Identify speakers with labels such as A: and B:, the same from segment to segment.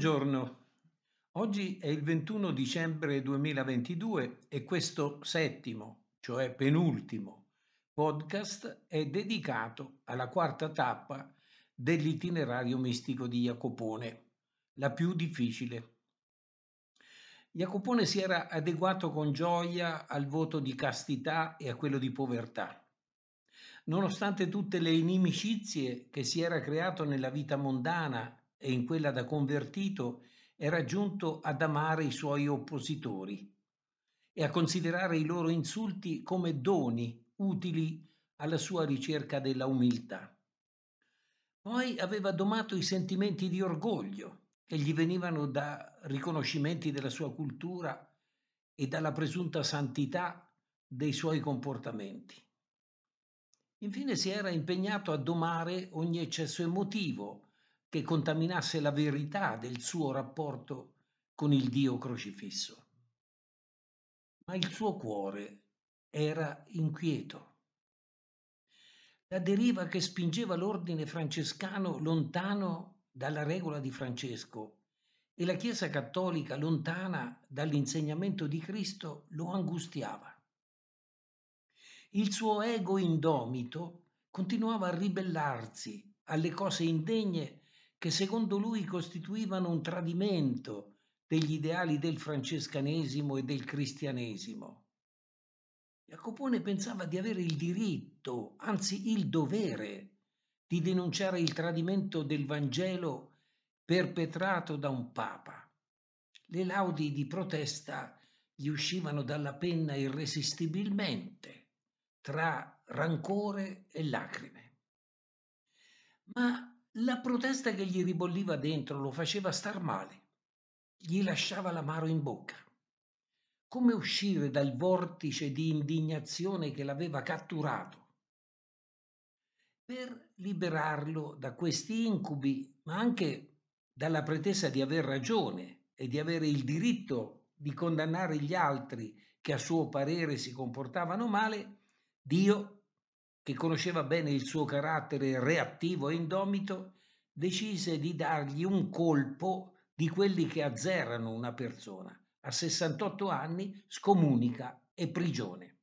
A: Buongiorno, oggi è il 21 dicembre 2022 e questo settimo, cioè penultimo, podcast è dedicato alla quarta tappa dell'itinerario mistico di Jacopone, la più difficile. Jacopone si era adeguato con gioia al voto di castità e a quello di povertà. Nonostante tutte le inimicizie che si era creato nella vita mondana e in quella da convertito, era giunto ad amare i suoi oppositori e a considerare i loro insulti come doni utili alla sua ricerca della umiltà. Poi aveva domato i sentimenti di orgoglio che gli venivano da riconoscimenti della sua cultura e dalla presunta santità dei suoi comportamenti. Infine si era impegnato a domare ogni eccesso emotivo che contaminasse la verità del suo rapporto con il Dio crocifisso. Ma il suo cuore era inquieto. La deriva che spingeva l'ordine francescano lontano dalla regola di Francesco e la Chiesa cattolica lontana dall'insegnamento di Cristo lo angustiava. Il suo ego indomito continuava a ribellarsi alle cose indegne che secondo lui costituivano un tradimento degli ideali del francescanesimo e del cristianesimo. Jacopone pensava di avere il diritto, anzi il dovere, di denunciare il tradimento del Vangelo perpetrato da un papa. Le laudi di protesta gli uscivano dalla penna irresistibilmente tra rancore e lacrime. Ma la protesta che gli ribolliva dentro lo faceva star male, gli lasciava l'amaro in bocca. Come uscire dal vortice di indignazione che l'aveva catturato? Per liberarlo da questi incubi, ma anche dalla pretesa di aver ragione e di avere il diritto di condannare gli altri che a suo parere si comportavano male, Dio, che conosceva bene il suo carattere reattivo e indomito, decise di dargli un colpo di quelli che azzerano una persona. A 68 anni scomunica e prigione.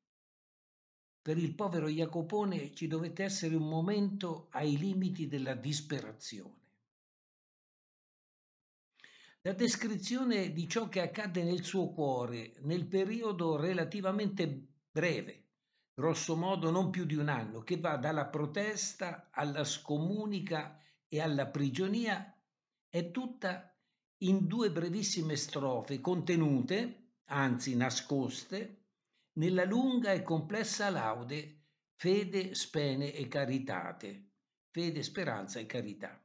A: Per il povero Jacopone ci dovette essere un momento ai limiti della disperazione. La descrizione di ciò che accadde nel suo cuore nel periodo relativamente breve grosso modo non più di un anno, che va dalla protesta alla scomunica e alla prigionia, è tutta in due brevissime strofe contenute, anzi nascoste, nella lunga e complessa laude fede, spene e caritate, fede, speranza e carità.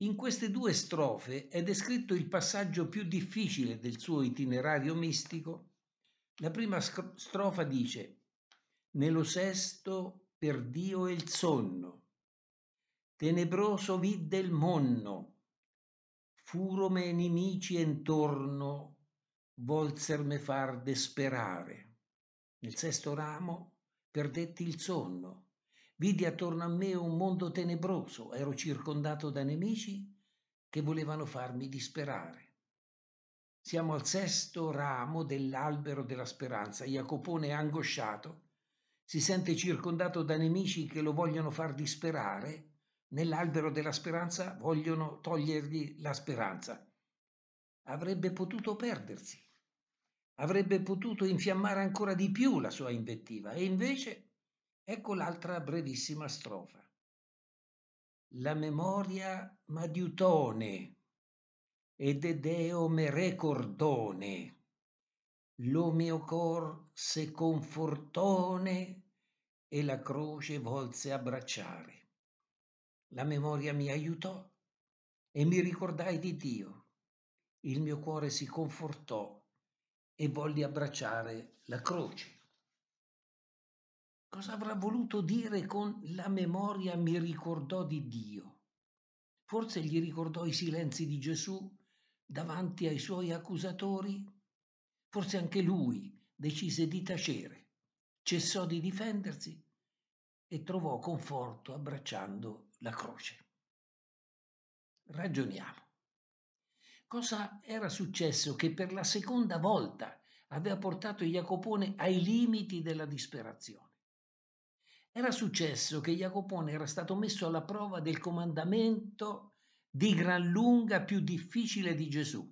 A: In queste due strofe è descritto il passaggio più difficile del suo itinerario mistico la prima strofa dice, nello sesto per Dio il sonno, tenebroso vidde il monno, furome nemici intorno, volserme far desperare. Nel sesto ramo perdetti il sonno, vidi attorno a me un mondo tenebroso, ero circondato da nemici che volevano farmi disperare. Siamo al sesto ramo dell'albero della speranza. Jacopone è angosciato, si sente circondato da nemici che lo vogliono far disperare. Nell'albero della speranza vogliono togliergli la speranza. Avrebbe potuto perdersi, avrebbe potuto infiammare ancora di più la sua invettiva e invece ecco l'altra brevissima strofa. La memoria m'adiutone ed Deo me recordone, lo mio cor se confortone e la croce volse abbracciare. La memoria mi aiutò e mi ricordai di Dio. Il mio cuore si confortò e volli abbracciare la croce. Cosa avrà voluto dire con la memoria mi ricordò di Dio? Forse gli ricordò i silenzi di Gesù davanti ai suoi accusatori? Forse anche lui decise di tacere, cessò di difendersi e trovò conforto abbracciando la croce. Ragioniamo. Cosa era successo che per la seconda volta aveva portato Jacopone ai limiti della disperazione? Era successo che Jacopone era stato messo alla prova del comandamento di gran lunga più difficile di Gesù.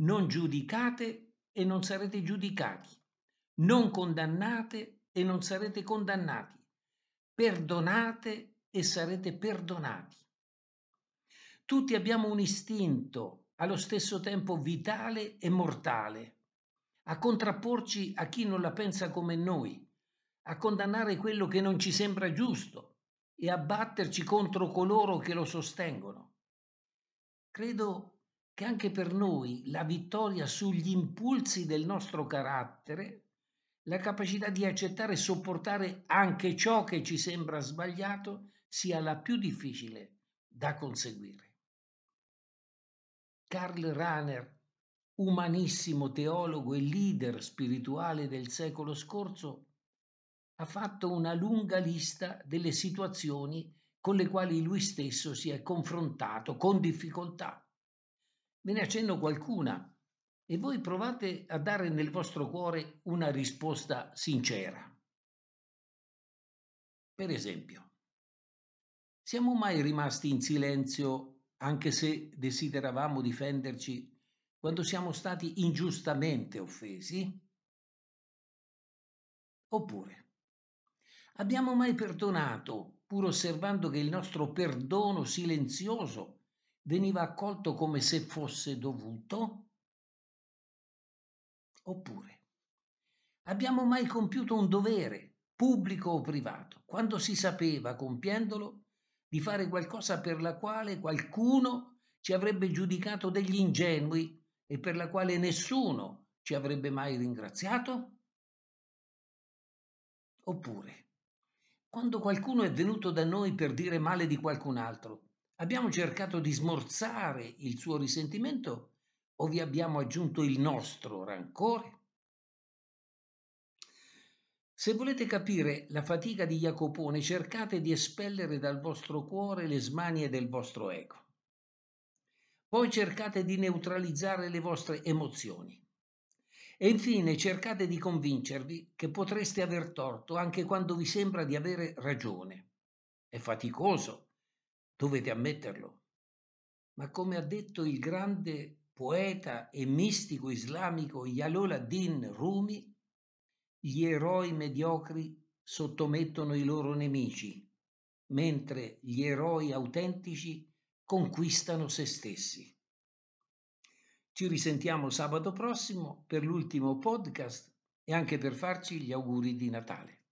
A: Non giudicate e non sarete giudicati. Non condannate e non sarete condannati. Perdonate e sarete perdonati. Tutti abbiamo un istinto allo stesso tempo vitale e mortale, a contrapporci a chi non la pensa come noi, a condannare quello che non ci sembra giusto e a batterci contro coloro che lo sostengono. Credo che anche per noi la vittoria sugli impulsi del nostro carattere, la capacità di accettare e sopportare anche ciò che ci sembra sbagliato, sia la più difficile da conseguire. Karl Rahner, umanissimo teologo e leader spirituale del secolo scorso, ha fatto una lunga lista delle situazioni con le quali lui stesso si è confrontato con difficoltà. Ve ne accenno qualcuna e voi provate a dare nel vostro cuore una risposta sincera. Per esempio, siamo mai rimasti in silenzio anche se desideravamo difenderci quando siamo stati ingiustamente offesi? Oppure, Abbiamo mai perdonato, pur osservando che il nostro perdono silenzioso veniva accolto come se fosse dovuto? Oppure, abbiamo mai compiuto un dovere, pubblico o privato, quando si sapeva, compiendolo, di fare qualcosa per la quale qualcuno ci avrebbe giudicato degli ingenui e per la quale nessuno ci avrebbe mai ringraziato? Oppure, quando qualcuno è venuto da noi per dire male di qualcun altro, abbiamo cercato di smorzare il suo risentimento o vi abbiamo aggiunto il nostro rancore? Se volete capire la fatica di Jacopone, cercate di espellere dal vostro cuore le smanie del vostro ego. Poi cercate di neutralizzare le vostre emozioni. E infine cercate di convincervi che potreste aver torto anche quando vi sembra di avere ragione. È faticoso, dovete ammetterlo. Ma come ha detto il grande poeta e mistico islamico Din Rumi, gli eroi mediocri sottomettono i loro nemici, mentre gli eroi autentici conquistano se stessi. Ci risentiamo sabato prossimo per l'ultimo podcast e anche per farci gli auguri di Natale.